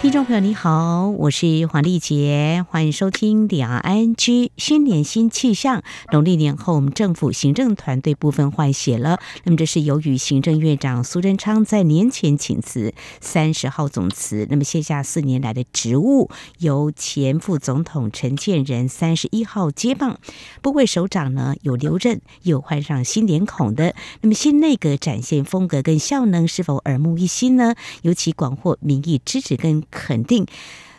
听众朋友你好，我是黄丽杰，欢迎收听两岸 ING 新年新气象。农历年后，我们政府行政团队部分换血了。那么，这是由于行政院长苏贞昌在年前请辞，三十号总辞，那么卸下四年来的职务，由前副总统陈建仁三十一号接棒。部会首长呢有留任，有换上新脸孔的。那么，新内阁展现风格跟效能是否耳目一新呢？尤其广获民意支持跟肯定。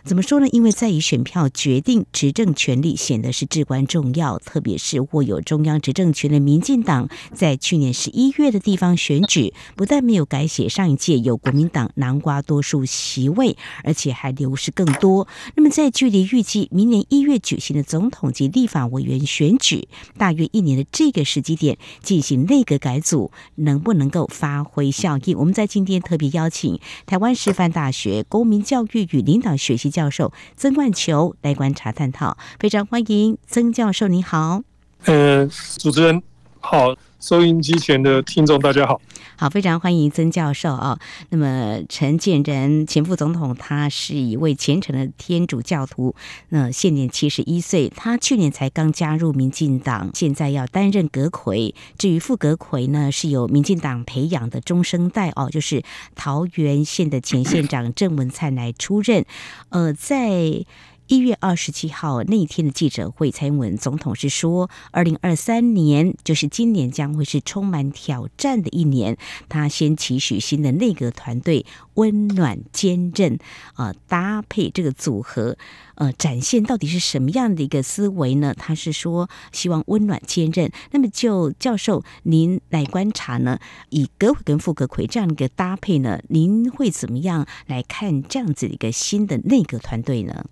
怎么说呢？因为在以选票决定执政权力，显得是至关重要。特别是握有中央执政权的民进党，在去年十一月的地方选举，不但没有改写上一届有国民党南瓜多数席位，而且还流失更多。那么，在距离预计明年一月举行的总统及立法委员选举大约一年的这个时机点，进行内阁改组，能不能够发挥效益？我们在今天特别邀请台湾师范大学公民教育与领导学习。教授曾冠球来观察探讨，非常欢迎曾教授，你好。呃，主持人好，收音机前的听众大家好，好，非常欢迎曾教授啊。那么陈建仁前副总统，他是一位虔诚的天主教徒，那现年七十一岁，他去年才刚加入民进党，现在要担任阁揆。至于副阁揆呢，是由民进党培养的中生代哦，就是桃园县的前县长郑文灿来出任。呃，在一月二十七号那一天的记者会，蔡英文总统是说，二零二三年就是今年将会是充满挑战的一年。他先期许新的内阁团队温暖坚韧，啊，搭配这个组合，呃，展现到底是什么样的一个思维呢？他是说希望温暖坚韧。那么就教授您来观察呢，以阁揆跟副阁揆这样一个搭配呢，您会怎么样来看这样子的一个新的内阁团队呢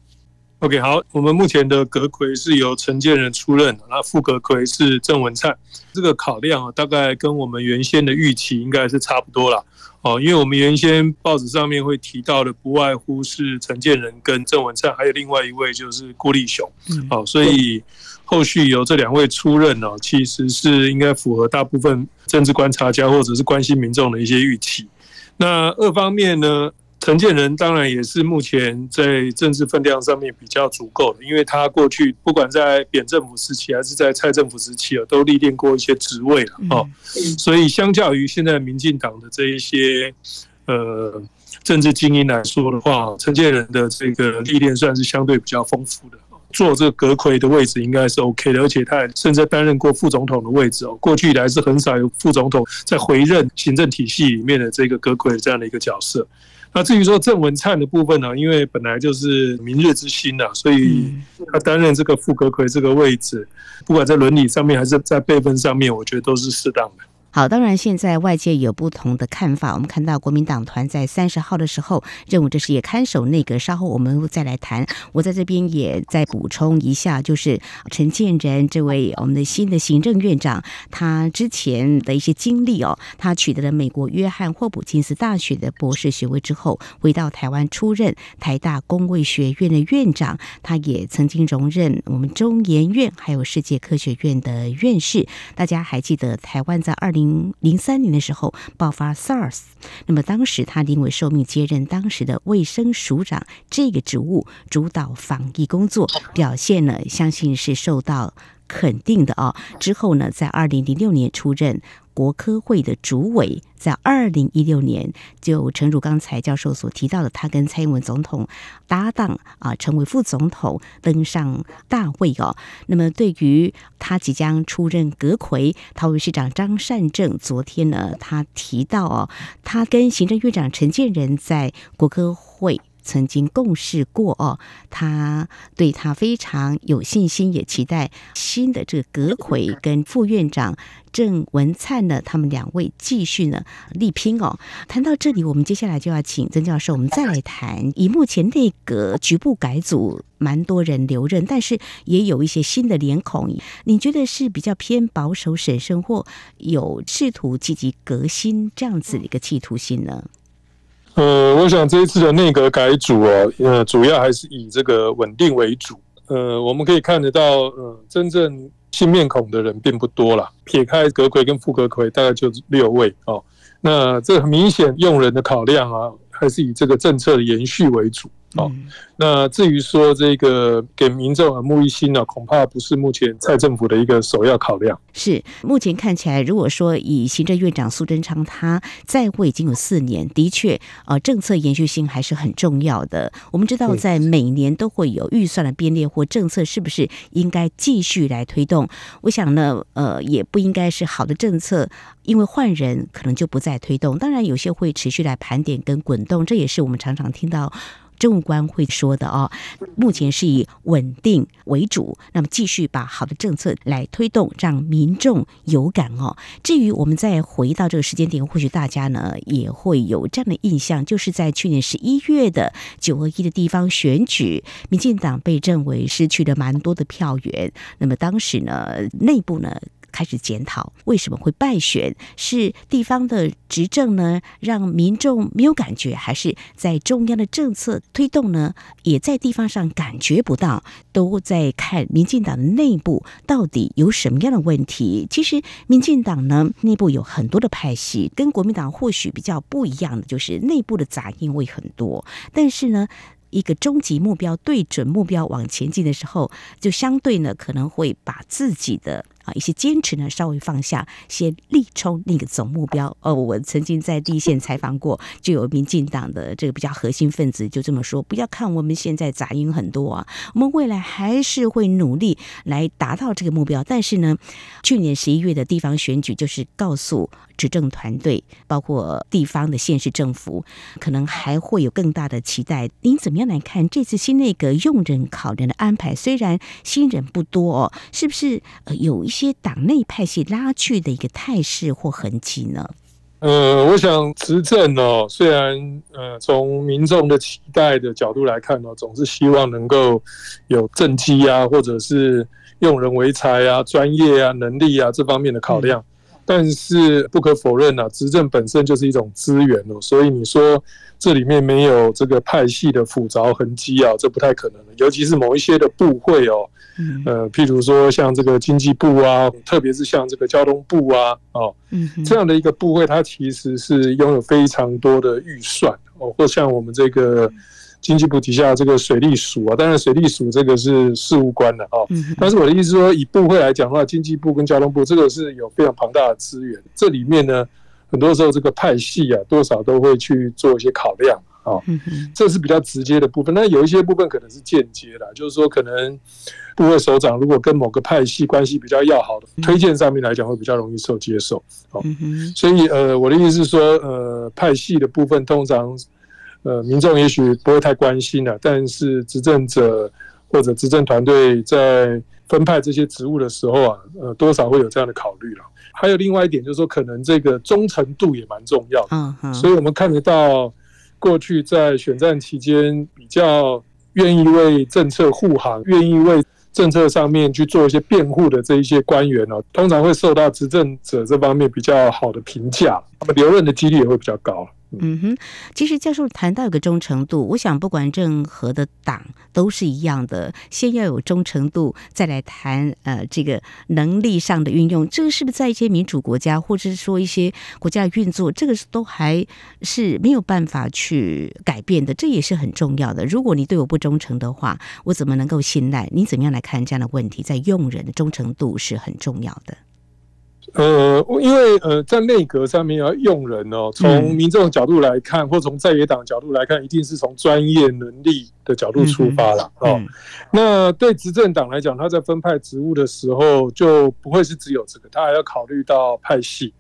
？OK，好，我们目前的阁揆是由陈建仁出任，那副阁揆是郑文灿。这个考量啊，大概跟我们原先的预期应该是差不多啦。哦，因为我们原先报纸上面会提到的，不外乎是陈建仁跟郑文灿，还有另外一位就是郭立雄。好，所以后续由这两位出任呢，其实是应该符合大部分政治观察家或者是关心民众的一些预期。那二方面呢？陈建仁当然也是目前在政治分量上面比较足够的，因为他过去不管在扁政府时期还是在蔡政府时期啊，都历练过一些职位了哦。所以相较于现在民进党的这一些呃政治精英来说的话，陈建仁的这个历练算是相对比较丰富的。做这个阁揆的位置应该是 OK 的，而且他也甚至担任过副总统的位置哦。过去以来是很少有副总统在回任行政体系里面的这个阁揆这样的一个角色。那至于说郑文灿的部分呢，因为本来就是明日之星呐，所以他担任这个副阁魁这个位置，不管在伦理上面还是在辈分上面，我觉得都是适当的。好，当然现在外界有不同的看法。我们看到国民党团在三十号的时候任务，这是也看守内阁。稍后我们再来谈。我在这边也再补充一下，就是陈建仁这位我们的新的行政院长，他之前的一些经历哦，他取得了美国约翰霍普金斯大学的博士学位之后，回到台湾出任台大公卫学院的院长。他也曾经荣任我们中研院还有世界科学院的院士。大家还记得台湾在二零零零三年的时候爆发 SARS，那么当时他因为受命接任当时的卫生署长这个职务，主导防疫工作，表现呢相信是受到肯定的啊。之后呢，在二零零六年出任。国科会的主委，在二零一六年就诚如刚才教授所提到的，他跟蔡英文总统搭档啊，成为副总统登上大位哦。那么对于他即将出任阁揆，桃园市长张善政昨天呢，他提到哦，他跟行政院长陈建仁在国科会。曾经共事过哦，他对他非常有信心，也期待新的这个阁揆跟副院长郑文灿呢，他们两位继续呢力拼哦。谈到这里，我们接下来就要请曾教授，我们再来谈。以目前内阁局部改组，蛮多人留任，但是也有一些新的脸孔。你觉得是比较偏保守审慎，或有试图积极革新这样子的一个企图心呢？呃，我想这一次的内阁改组哦，呃，主要还是以这个稳定为主。呃，我们可以看得到，呃，真正新面孔的人并不多了，撇开阁魁跟副阁魁，大概就六位哦。那这很明显用人的考量啊，还是以这个政策的延续为主。好、哦，那至于说这个给民众耳目一新呢、啊，恐怕不是目前蔡政府的一个首要考量。是目前看起来，如果说以行政院长苏贞昌他在位已经有四年，的确，呃，政策延续性还是很重要的。我们知道，在每年都会有预算的编列或政策，是不是应该继续来推动？我想呢，呃，也不应该是好的政策，因为换人可能就不再推动。当然，有些会持续来盘点跟滚动，这也是我们常常听到。政务官会说的哦，目前是以稳定为主，那么继续把好的政策来推动，让民众有感哦。至于我们再回到这个时间点，或许大家呢也会有这样的印象，就是在去年十一月的九合一的地方选举，民进党被认为失去了蛮多的票源，那么当时呢内部呢。开始检讨为什么会败选，是地方的执政呢让民众没有感觉，还是在中央的政策推动呢也在地方上感觉不到？都在看民进党的内部到底有什么样的问题。其实民进党呢内部有很多的派系，跟国民党或许比较不一样的就是内部的杂音会很多，但是呢。一个终极目标，对准目标往前进的时候，就相对呢可能会把自己的一些坚持呢稍微放下，先力冲那个总目标。哦，我曾经在第一线采访过，就有民进党的这个比较核心分子就这么说：不要看我们现在杂音很多啊，我们未来还是会努力来达到这个目标。但是呢，去年十一月的地方选举就是告诉。执政团队包括地方的县市政府，可能还会有更大的期待。您怎么样来看这次新内阁用人考量的安排？虽然新人不多哦，是不是呃有一些些党内派系拉锯的一个态势或痕迹呢？呃，我想执政哦，虽然呃从民众的期待的角度来看呢，总是希望能够有政绩啊，或者是用人为才啊、专业啊、能力啊这方面的考量。嗯但是不可否认啊，执政本身就是一种资源哦，所以你说这里面没有这个派系的复杂痕迹啊，这不太可能。尤其是某一些的部会哦，呃，譬如说像这个经济部啊，特别是像这个交通部啊，哦，这样的一个部会，它其实是拥有非常多的预算哦，或像我们这个。经济部底下这个水利署啊，当然水利署这个是事务官的啊。但是我的意思说，以部会来讲的话，经济部跟交通部这个是有非常庞大的资源。这里面呢，很多时候这个派系啊，多少都会去做一些考量啊。这是比较直接的部分。那有一些部分可能是间接的，就是说可能部会首长如果跟某个派系关系比较要好的，推荐上面来讲会比较容易受接受。哦，所以呃，我的意思是说，呃，派系的部分通常。呃，民众也许不会太关心了，但是执政者或者执政团队在分派这些职务的时候啊，呃，多少会有这样的考虑了。还有另外一点就是说，可能这个忠诚度也蛮重要的。嗯嗯。所以我们看得到，过去在选战期间比较愿意为政策护航、愿意为政策上面去做一些辩护的这一些官员呢，通常会受到执政者这方面比较好的评价，那么留任的几率也会比较高。嗯哼，其实教授谈到一个忠诚度，我想不管任何的党都是一样的，先要有忠诚度，再来谈呃这个能力上的运用。这个是不是在一些民主国家，或者是说一些国家运作，这个都还是没有办法去改变的，这也是很重要的。如果你对我不忠诚的话，我怎么能够信赖？你怎么样来看这样的问题？在用人的忠诚度是很重要的。呃，因为呃，在内阁上面要用人哦，从民众的角度来看，或从在野党角度来看，一定是从专业能力的角度出发了哦。那对执政党来讲，他在分派职务的时候，就不会是只有这个，他还要考虑到派系，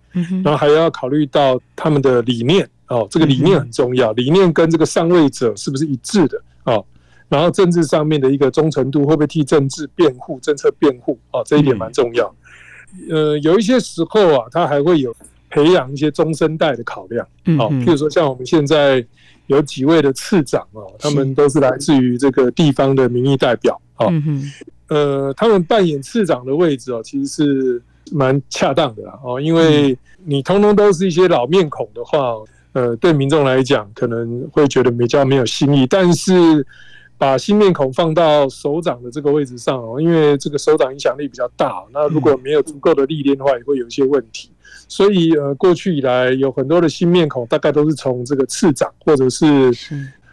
然后还要考虑到他们的理念哦，这个理念很重要，理念跟这个上位者是不是一致的哦？然后政治上面的一个忠诚度，会不会替政治辩护、政策辩护哦？这一点蛮重要。呃，有一些时候啊，他还会有培养一些中生代的考量，好，譬如说像我们现在有几位的次长哦，他们都是来自于这个地方的民意代表，好，呃，他们扮演次长的位置哦，其实是蛮恰当的哦，因为你通通都是一些老面孔的话，呃，对民众来讲可能会觉得比较没有新意。但是把新面孔放到首长的这个位置上哦，因为这个首长影响力比较大，那如果没有足够的历练的话，也会有一些问题。所以呃，过去以来有很多的新面孔，大概都是从这个次长或者是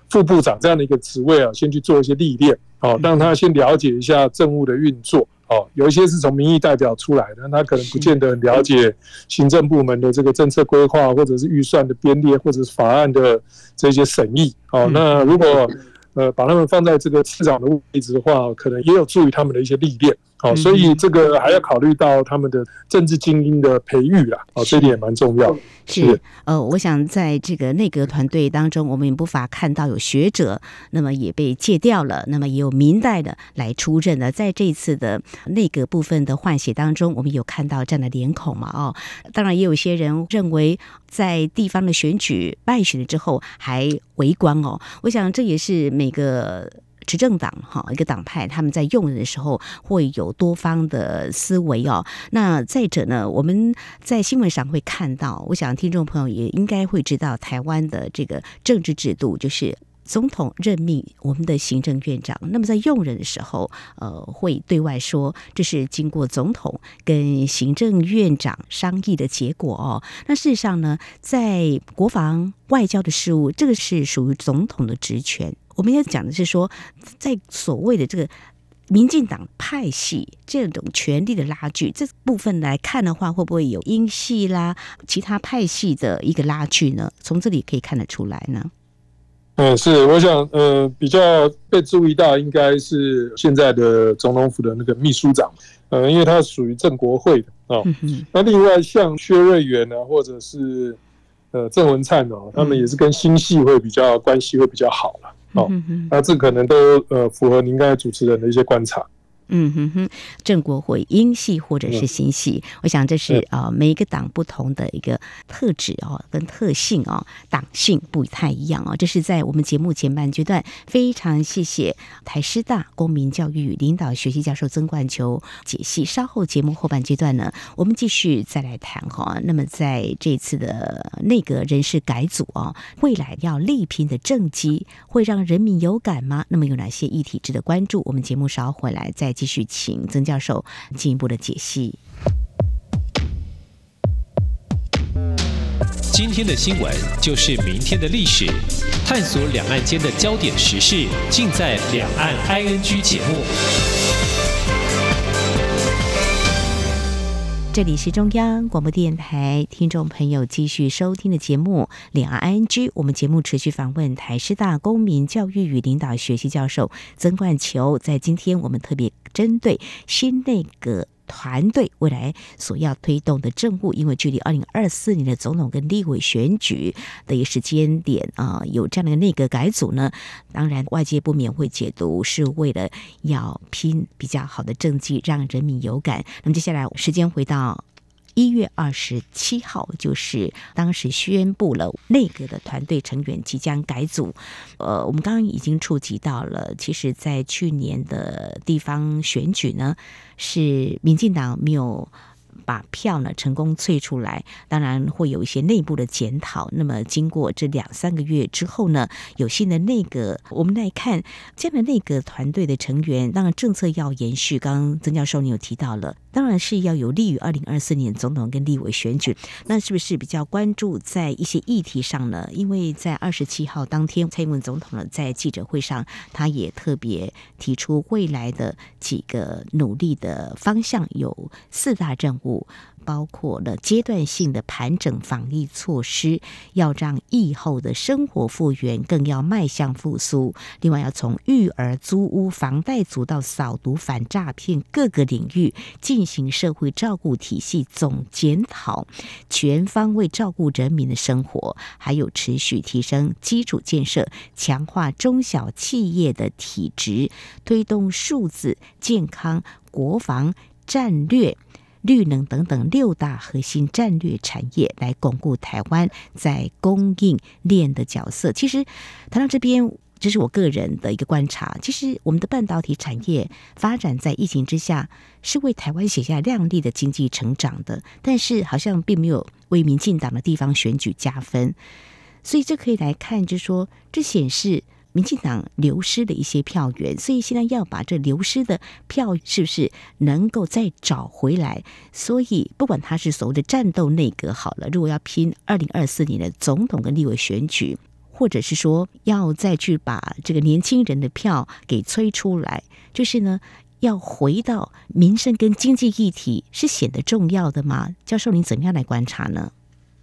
副部长这样的一个职位啊，先去做一些历练，哦，让他先了解一下政务的运作。哦，有一些是从民意代表出来的，他可能不见得很了解行政部门的这个政策规划，或者是预算的编列，或者是法案的这些审议。哦，那如果呃把他们放在这个次长的位置的话，可能也有助于他们的一些历练。好，所以这个还要考虑到他们的政治精英的培育啦，哦，这点也蛮重要的。是，呃，我想在这个内阁团队当中，我们也不乏看到有学者，那么也被借调了，那么也有明代的来出任的。在这一次的内阁部分的换血当中，我们有看到这样的脸孔嘛？哦，当然也有些人认为，在地方的选举败选了之后还围观哦。我想这也是每个。执政党哈，一个党派，他们在用人的时候会有多方的思维哦。那再者呢，我们在新闻上会看到，我想听众朋友也应该会知道，台湾的这个政治制度就是总统任命我们的行政院长。那么在用人的时候，呃，会对外说这是经过总统跟行政院长商议的结果哦。那事实上呢，在国防外交的事务，这个是属于总统的职权。我们要讲的是说，在所谓的这个民进党派系这种权力的拉锯这部分来看的话，会不会有英系啦、其他派系的一个拉锯呢？从这里可以看得出来呢。嗯，是，我想，呃，比较被注意到应该是现在的总统府的那个秘书长，呃，因为他属于正国会的哦。那另外像薛瑞元呢，或者是呃郑文灿哦，他们也是跟新系会比较关系会比较好了。哦，那这可能都呃符合您刚才主持人的一些观察。嗯哼哼，郑国会英系或者是新系，嗯、我想这是啊、呃、每一个党不同的一个特质哦，跟特性哦，党性不太一样哦。这是在我们节目前半阶段，非常谢谢台师大公民教育与领导学习教授曾冠球解析。稍后节目后半阶段呢，我们继续再来谈哈。那么在这次的内阁人事改组哦，未来要力拼的政绩会让人民有感吗？那么有哪些议题值得关注？我们节目稍后回来再。继续请曾教授进一步的解析。今天的新闻就是明天的历史，探索两岸间的焦点时事，尽在《两岸 ING》节目。这里是中央广播电台听众朋友继续收听的节目《两岸 ING》，我们节目持续访问台师大公民教育与领导学习教授曾冠球，在今天我们特别。针对新内阁团队未来所要推动的政务，因为距离二零二四年的总统跟立委选举的一个时间点啊，有这样的内阁改组呢，当然外界不免会解读是为了要拼比较好的政绩，让人民有感。那么接下来时间回到。一月二十七号，就是当时宣布了内阁的团队成员即将改组。呃，我们刚刚已经触及到了，其实，在去年的地方选举呢，是民进党没有。把票呢成功萃出来，当然会有一些内部的检讨。那么经过这两三个月之后呢，有新的内阁，我们来看这样的内阁团队的成员，当然政策要延续。刚刚曾教授你有提到了，当然是要有利于二零二四年总统跟立委选举。那是不是比较关注在一些议题上呢？因为在二十七号当天，蔡英文总统呢在记者会上，他也特别提出未来的几个努力的方向，有四大任务。包括了阶段性的盘整防疫措施，要让疫后的生活复原，更要迈向复苏。另外，要从育儿、租屋、房贷族到扫毒、反诈骗各个领域进行社会照顾体系总检讨，全方位照顾人民的生活，还有持续提升基础建设，强化中小企业的体质，推动数字健康、国防战略。绿能等等六大核心战略产业，来巩固台湾在供应链的角色。其实谈到这边，这是我个人的一个观察。其实我们的半导体产业发展在疫情之下，是为台湾写下亮丽的经济成长的，但是好像并没有为民进党的地方选举加分。所以这可以来看，就说这显示民进党流失的一些票源，所以现在要把这流失的票是不是能够再找回来？所以不管他是所谓的战斗内阁好了，如果要拼二零二四年的总统跟立委选举，或者是说要再去把这个年轻人的票给催出来，就是呢。要回到民生跟经济议题是显得重要的吗？教授，您怎么样来观察呢？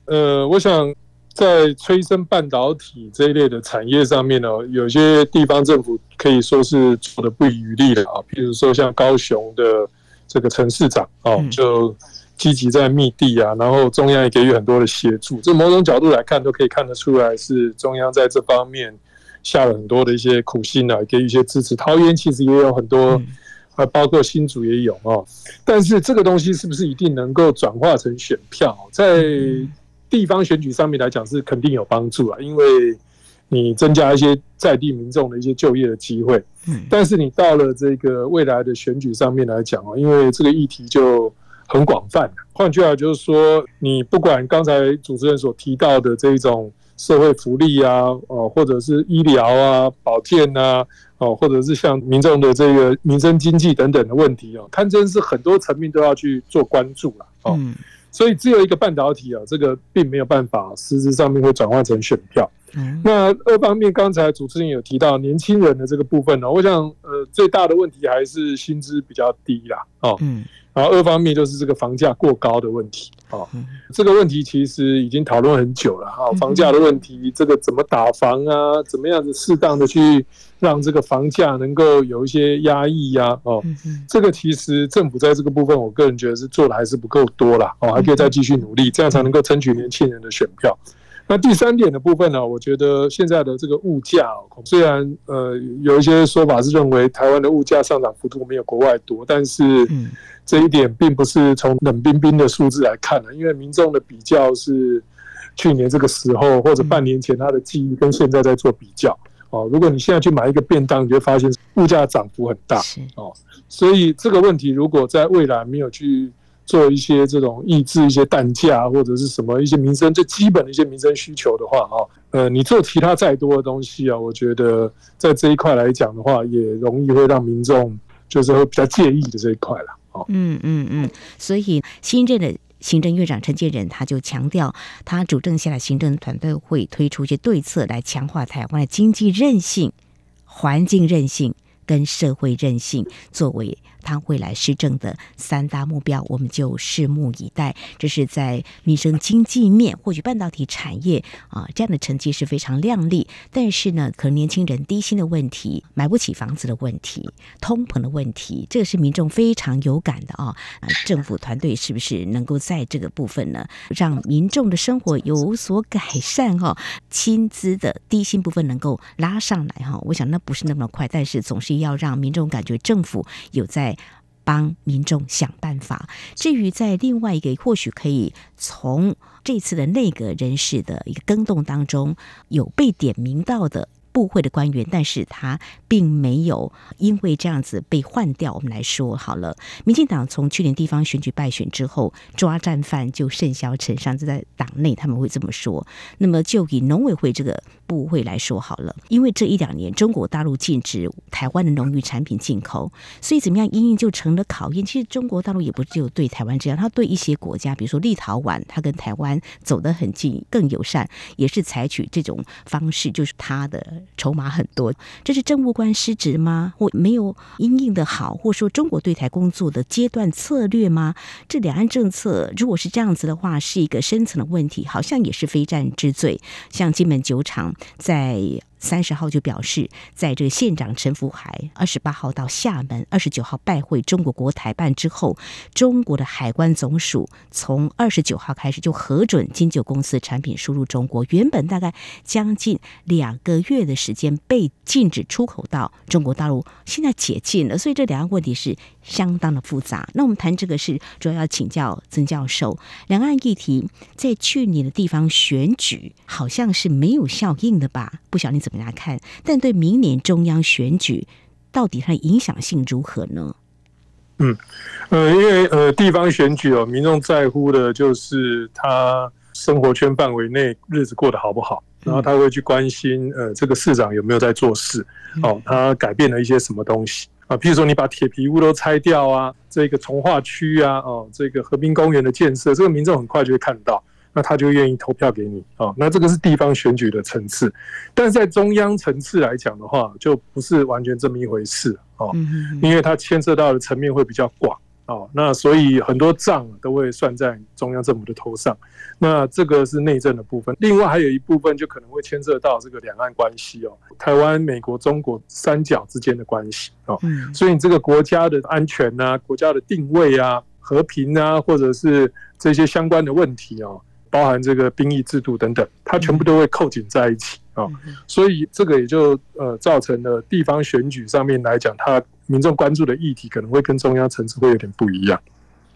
呃，我想在催生半导体这一类的产业上面呢，有些地方政府可以说是做的不遗余力的啊。譬如说像高雄的这个陈市长哦，就积极在密地啊，然后中央也给予很多的协助。这某种角度来看，都可以看得出来是中央在这方面下了很多的一些苦心啊，给予一些支持。桃园其实也有很多。啊，包括新竹也有哦，但是这个东西是不是一定能够转化成选票，在地方选举上面来讲是肯定有帮助啊，因为你增加一些在地民众的一些就业的机会。嗯但是你到了这个未来的选举上面来讲哦，因为这个议题就很广泛。换句话就是说，你不管刚才主持人所提到的这种社会福利啊，哦，或者是医疗啊、保健啊。哦，或者是像民众的这个民生经济等等的问题哦，堪称是很多层面都要去做关注了哦。所以只有一个半导体啊，这个并没有办法实质上面会转换成选票。那二方面，刚才主持人有提到年轻人的这个部分呢，我想呃最大的问题还是薪资比较低啦哦。然后二方面就是这个房价过高的问题啊，这个问题其实已经讨论很久了啊。房价的问题，这个怎么打房啊？怎么样子适当的去让这个房价能够有一些压抑呀？哦，这个其实政府在这个部分，我个人觉得是做的还是不够多啦。哦，还可以再继续努力，这样才能够争取年轻人的选票。那第三点的部分呢，我觉得现在的这个物价，虽然呃有一些说法是认为台湾的物价上涨幅度没有国外多，但是。这一点并不是从冷冰冰的数字来看的，因为民众的比较是去年这个时候或者半年前他的记忆跟现在在做比较哦。如果你现在去买一个便当，你就会发现物价涨幅很大哦。所以这个问题如果在未来没有去做一些这种抑制一些蛋价或者是什么一些民生最基本的一些民生需求的话啊，呃，你做其他再多的东西啊，我觉得在这一块来讲的话，也容易会让民众就是会比较介意的这一块了。嗯嗯嗯，所以新任的行政院长陈建仁他就强调，他主政下的行政团队会推出一些对策来强化台湾的经济韧性、环境韧性跟社会韧性，作为。他未来施政的三大目标，我们就拭目以待。这是在民生经济面，或许半导体产业啊，这样的成绩是非常亮丽。但是呢，可能年轻人低薪的问题、买不起房子的问题、通膨的问题，这个是民众非常有感的啊。政府团队是不是能够在这个部分呢，让民众的生活有所改善？哈，薪资的低薪部分能够拉上来哈。我想那不是那么快，但是总是要让民众感觉政府有在。帮民众想办法。至于在另外一个，或许可以从这次的内阁人事的一个更动当中，有被点名到的。部会的官员，但是他并没有因为这样子被换掉。我们来说好了，民进党从去年地方选举败选之后，抓战犯就甚嚣尘上，这在党内他们会这么说。那么就以农委会这个部会来说好了，因为这一两年中国大陆禁止台湾的农渔产品进口，所以怎么样因应就成了考验。其实中国大陆也不只有对台湾这样，他对一些国家，比如说立陶宛，他跟台湾走得很近，更友善，也是采取这种方式，就是他的。筹码很多，这是政务官失职吗？或没有因应的好，或说中国对台工作的阶段策略吗？这两岸政策如果是这样子的话，是一个深层的问题，好像也是非战之罪。像金门酒厂在。三十号就表示，在这个县长陈福海二十八号到厦门，二十九号拜会中国国台办之后，中国的海关总署从二十九号开始就核准金九公司产品输入中国。原本大概将近两个月的时间被禁止出口到中国大陆，现在解禁了。所以这两个问题是相当的复杂。那我们谈这个是主要要请教曾教授，两岸议题在去年的地方选举好像是没有效应的吧？不晓得你怎么。来看，但对明年中央选举到底它的影响性如何呢？嗯，呃，因为呃，地方选举哦，民众在乎的就是他生活圈范围内日子过得好不好然后他会去关心呃这个市长有没有在做事，哦，他改变了一些什么东西啊？譬如说你把铁皮屋都拆掉啊，这个从化区啊，哦，这个河滨公园的建设，这个民众很快就会看到。那他就愿意投票给你啊，那这个是地方选举的层次，但是在中央层次来讲的话，就不是完全这么一回事啊，因为它牵涉到的层面会比较广啊，那所以很多账都会算在中央政府的头上，那这个是内政的部分，另外还有一部分就可能会牵涉到这个两岸关系哦，台湾、美国、中国三角之间的关系哦，所以你这个国家的安全啊、国家的定位啊、和平啊，或者是这些相关的问题哦。包含这个兵役制度等等，它全部都会扣紧在一起啊，所以这个也就呃造成了地方选举上面来讲，它民众关注的议题可能会跟中央层次会有点不一样。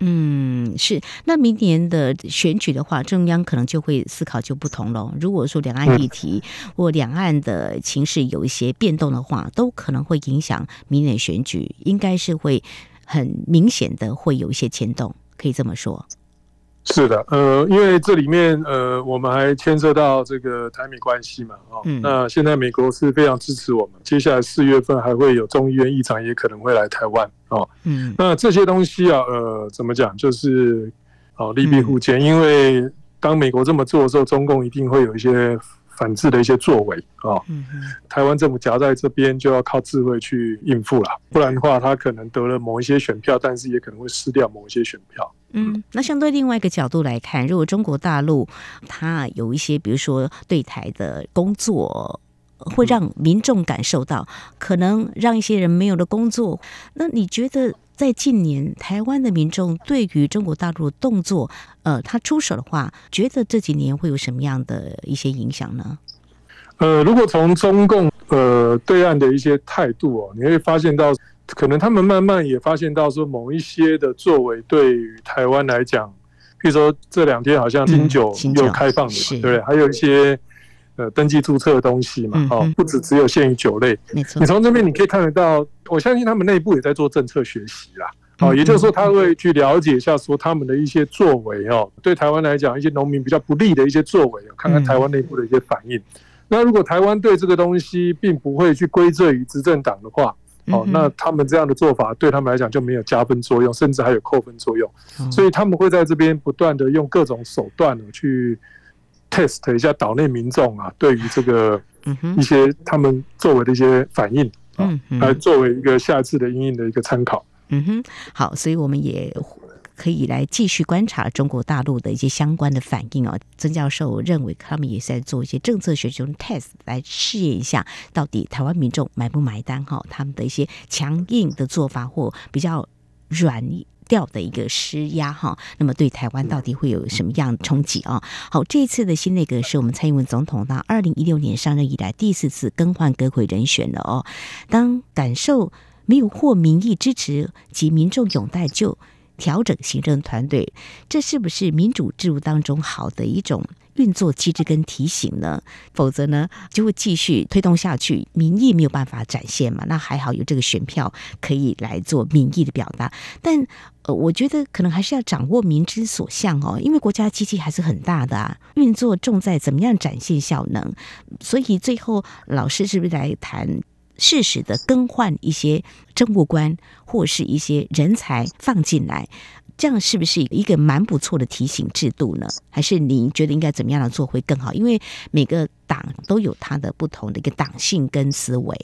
嗯，是。那明年的选举的话，中央可能就会思考就不同了。如果说两岸议题或两岸的情势有一些变动的话，都可能会影响明年选举，应该是会很明显的会有一些牵动，可以这么说。是的，呃，因为这里面呃，我们还牵涉到这个台美关系嘛，哦，嗯、那现在美国是非常支持我们，接下来四月份还会有众议院议长也可能会来台湾，哦，嗯，那这些东西啊，呃，怎么讲，就是哦，利弊互见，嗯、因为当美国这么做的时候，中共一定会有一些。反制的一些作为啊，台湾政府夹在这边就要靠智慧去应付了，不然的话，他可能得了某一些选票，但是也可能会失掉某一些选票。嗯，那相对另外一个角度来看，如果中国大陆它有一些，比如说对台的工作，会让民众感受到，可能让一些人没有了工作，那你觉得？在近年，台湾的民众对于中国大陆的动作，呃，他出手的话，觉得这几年会有什么样的一些影响呢？呃，如果从中共呃对岸的一些态度哦，你会发现到，可能他们慢慢也发现到说，某一些的作为对于台湾来讲，譬如说这两天好像金九又开放了，对不对？还有一些。呃，登记注册的东西嘛，哦，不止只有限于酒类。你从这边你可以看得到，我相信他们内部也在做政策学习啦，哦，也就是说他会去了解一下说他们的一些作为哦，对台湾来讲一些农民比较不利的一些作为，看看台湾内部的一些反应。那如果台湾对这个东西并不会去归罪于执政党的话，哦，那他们这样的做法对他们来讲就没有加分作用，甚至还有扣分作用。所以他们会在这边不断的用各种手段去。test 一下岛内民众啊，对于这个一些他们作为的一些反应啊，来作为一个下次的因应的一个参考。嗯哼，好，所以我们也可以来继续观察中国大陆的一些相关的反应啊。曾教授认为，他们也在做一些政策学习 test 来试验一下，到底台湾民众买不买单哈？他们的一些强硬的做法或比较软。调的一个施压哈，那么对台湾到底会有什么样的冲击啊？好，这一次的新内阁是我们蔡英文总统到二零一六年上任以来第四次更换阁揆人选了哦。当感受没有获民意支持及民众拥戴，就调整行政团队，这是不是民主制度当中好的一种？运作机制跟提醒呢，否则呢就会继续推动下去，民意没有办法展现嘛。那还好有这个选票可以来做民意的表达，但呃，我觉得可能还是要掌握民之所向哦，因为国家机器还是很大的啊，运作重在怎么样展现效能。所以最后老师是不是来谈适时的更换一些政务官或是一些人才放进来？这样是不是一个蛮不错的提醒制度呢？还是你觉得应该怎么样的做会更好？因为每个党都有它的不同的一个党性跟思维。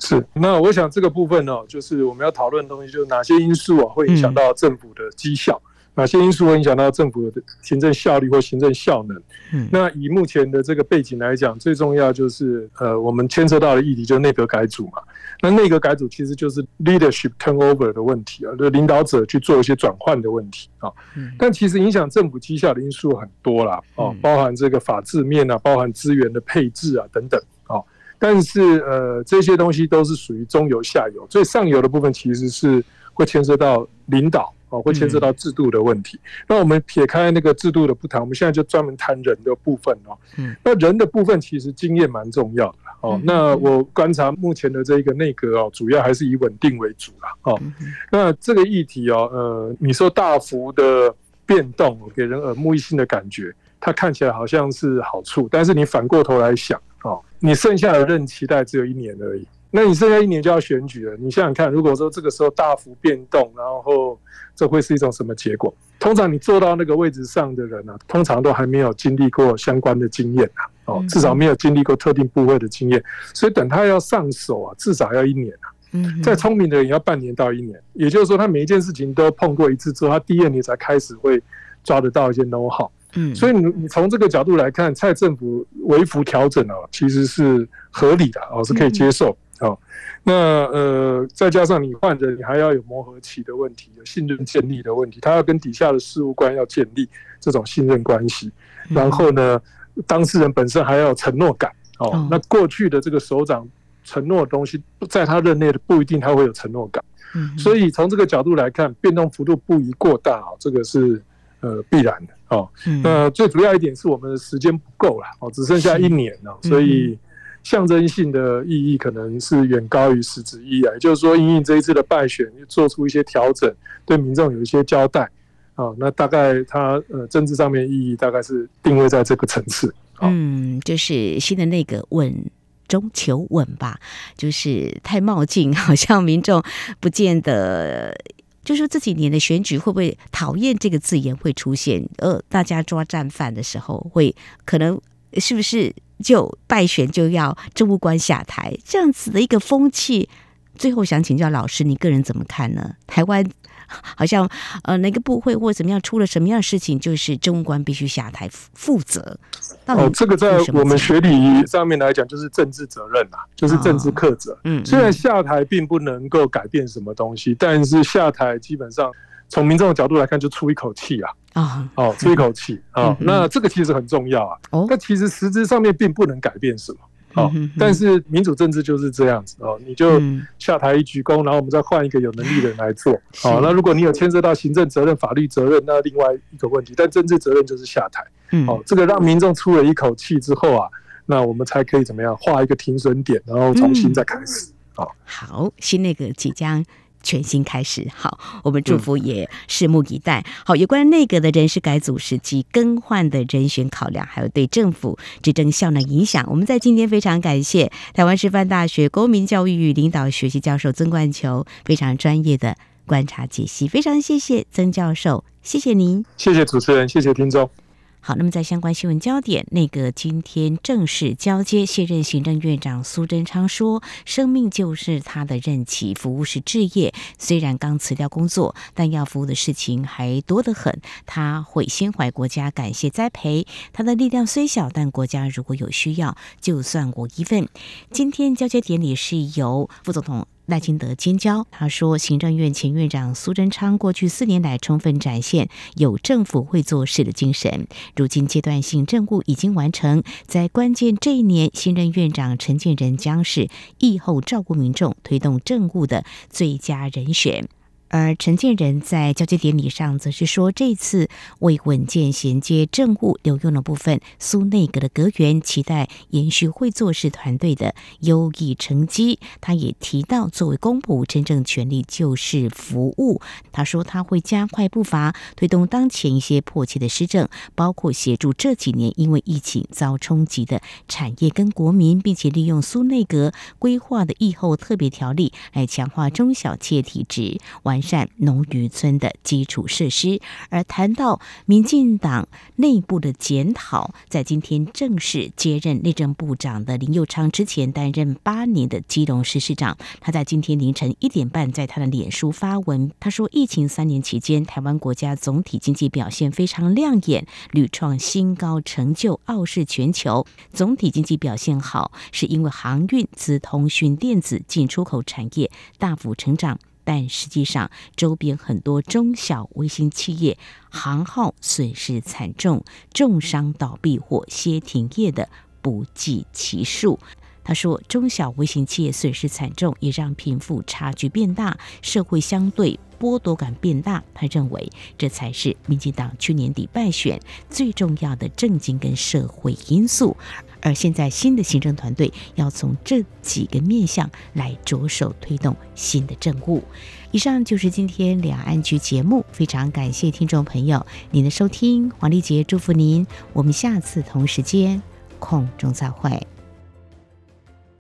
是，那我想这个部分呢，就是我们要讨论的东西，就是哪些因素啊会影响到政府的绩效。嗯哪些因素会影响到政府的行政效率或行政效能？嗯，那以目前的这个背景来讲，最重要就是呃，我们牵涉到的议题就是内阁改组嘛。那内阁改组其实就是 leadership turnover 的问题啊，就是领导者去做一些转换的问题啊。但其实影响政府绩效的因素很多啦，哦，包含这个法制面啊，包含资源的配置啊等等啊。但是呃，这些东西都是属于中游下游，最上游的部分其实是会牵涉到领导。哦，会牵涉到制度的问题。那我们撇开那个制度的不谈，我们现在就专门谈人的部分哦。嗯，那人的部分其实经验蛮重要的哦。那我观察目前的这个内阁哦，主要还是以稳定为主啦。哦，那这个议题哦，呃，你说大幅的变动给人耳目一新的感觉，它看起来好像是好处，但是你反过头来想，哦，你剩下的任期待只有一年而已。那你剩下一年就要选举了，你想想看，如果说这个时候大幅变动，然后这会是一种什么结果？通常你坐到那个位置上的人呢、啊，通常都还没有经历过相关的经验啊，哦，至少没有经历过特定部位的经验，所以等他要上手啊，至少要一年啊。嗯，再聪明的人要半年到一年，也就是说，他每一件事情都碰过一次之后，他第二年才开始会抓得到一些 know how。嗯，所以你你从这个角度来看，蔡政府微幅调整啊，其实是合理的哦，是可以接受。哦，那呃，再加上你换人，你还要有磨合期的问题，有信任建立的问题，他要跟底下的事务官要建立这种信任关系，然后呢，当事人本身还要有承诺感。哦，那过去的这个首长承诺的东西，在他任内的不一定他会有承诺感。嗯，所以从这个角度来看，变动幅度不宜过大哦，这个是呃必然的。哦，那最主要一点是我们的时间不够了，哦，只剩下一年了，所以。象征性的意义可能是远高于实质意义，也就是说，因应这一次的败选，做出一些调整，对民众有一些交代啊。那大概它呃政治上面意义大概是定位在这个层次。嗯，就是新的那个稳中求稳吧，就是太冒进，好像民众不见得，就说这几年的选举会不会讨厌这个字眼会出现？呃，大家抓战犯的时候会可能是不是？就败选就要政务官下台，这样子的一个风气，最后想请教老师，你个人怎么看呢？台湾 好像呃哪个部会或怎么样出了什么样的事情，就是政务官必须下台负责。哦，这个在我们学理上面来讲，就是政治责任啊，就是政治课责。嗯，虽然下台并不能够改变什么东西，但是下台基本上。从民众的角度来看，就出一口气啊！啊，哦，出一口气啊！那这个其实很重要啊。哦，但其实实质上面并不能改变什么。哦，但是民主政治就是这样子哦，你就下台一鞠躬，然后我们再换一个有能力的人来做。好，那如果你有牵涉到行政责任、法律责任，那另外一个问题。但政治责任就是下台。嗯，哦，这个让民众出了一口气之后啊，那我们才可以怎么样画一个停损点，然后重新再开始。好，好，新内阁即将。全新开始，好，我们祝福也拭目以待。好，有关内阁的人事改组时机更换的人选考量，还有对政府执政效能影响，我们在今天非常感谢台湾师范大学公民教育与领导学系教授曾冠球非常专业的观察解析，非常谢谢曾教授，谢谢您，谢谢主持人，谢谢听众。好，那么在相关新闻焦点，内阁今天正式交接，现任行政院长苏贞昌说：“生命就是他的任期，服务是志业。虽然刚辞掉工作，但要服务的事情还多得很。他会心怀国家，感谢栽培。他的力量虽小，但国家如果有需要，就算我一份。”今天交接典礼是由副总统。赖清德监交，他说，行政院前院长苏贞昌过去四年来充分展现有政府会做事的精神，如今阶段性政务已经完成，在关键这一年，新任院长陈建仁将是疫后照顾民众、推动政务的最佳人选。而陈建仁在交接典礼上则是说，这次为稳健衔接政务留用了部分，苏内阁的阁员期待延续会做事团队的优异成绩。他也提到，作为公仆，真正权力就是服务。他说，他会加快步伐，推动当前一些迫切的施政，包括协助这几年因为疫情遭冲击的产业跟国民，并且利用苏内阁规划的疫后特别条例来强化中小企业体质，完。改善农渔村的基础设施，而谈到民进党内部的检讨，在今天正式接任内政部长的林佑昌之前担任八年的基隆市市长，他在今天凌晨一点半在他的脸书发文，他说：疫情三年期间，台湾国家总体经济表现非常亮眼，屡创新高成就，傲视全球。总体经济表现好，是因为航运、资通讯、电子、进出口产业大幅成长。但实际上，周边很多中小微型企业行号损失惨重，重伤倒闭或歇停业的不计其数。他说，中小微型企业损失惨重，也让贫富差距变大，社会相对剥夺感变大。他认为，这才是民进党去年底败选最重要的政经跟社会因素。而现在新的行政团队要从这几个面向来着手推动新的政务。以上就是今天两岸局节目，非常感谢听众朋友您的收听，黄丽杰祝福您，我们下次同时间空中再会。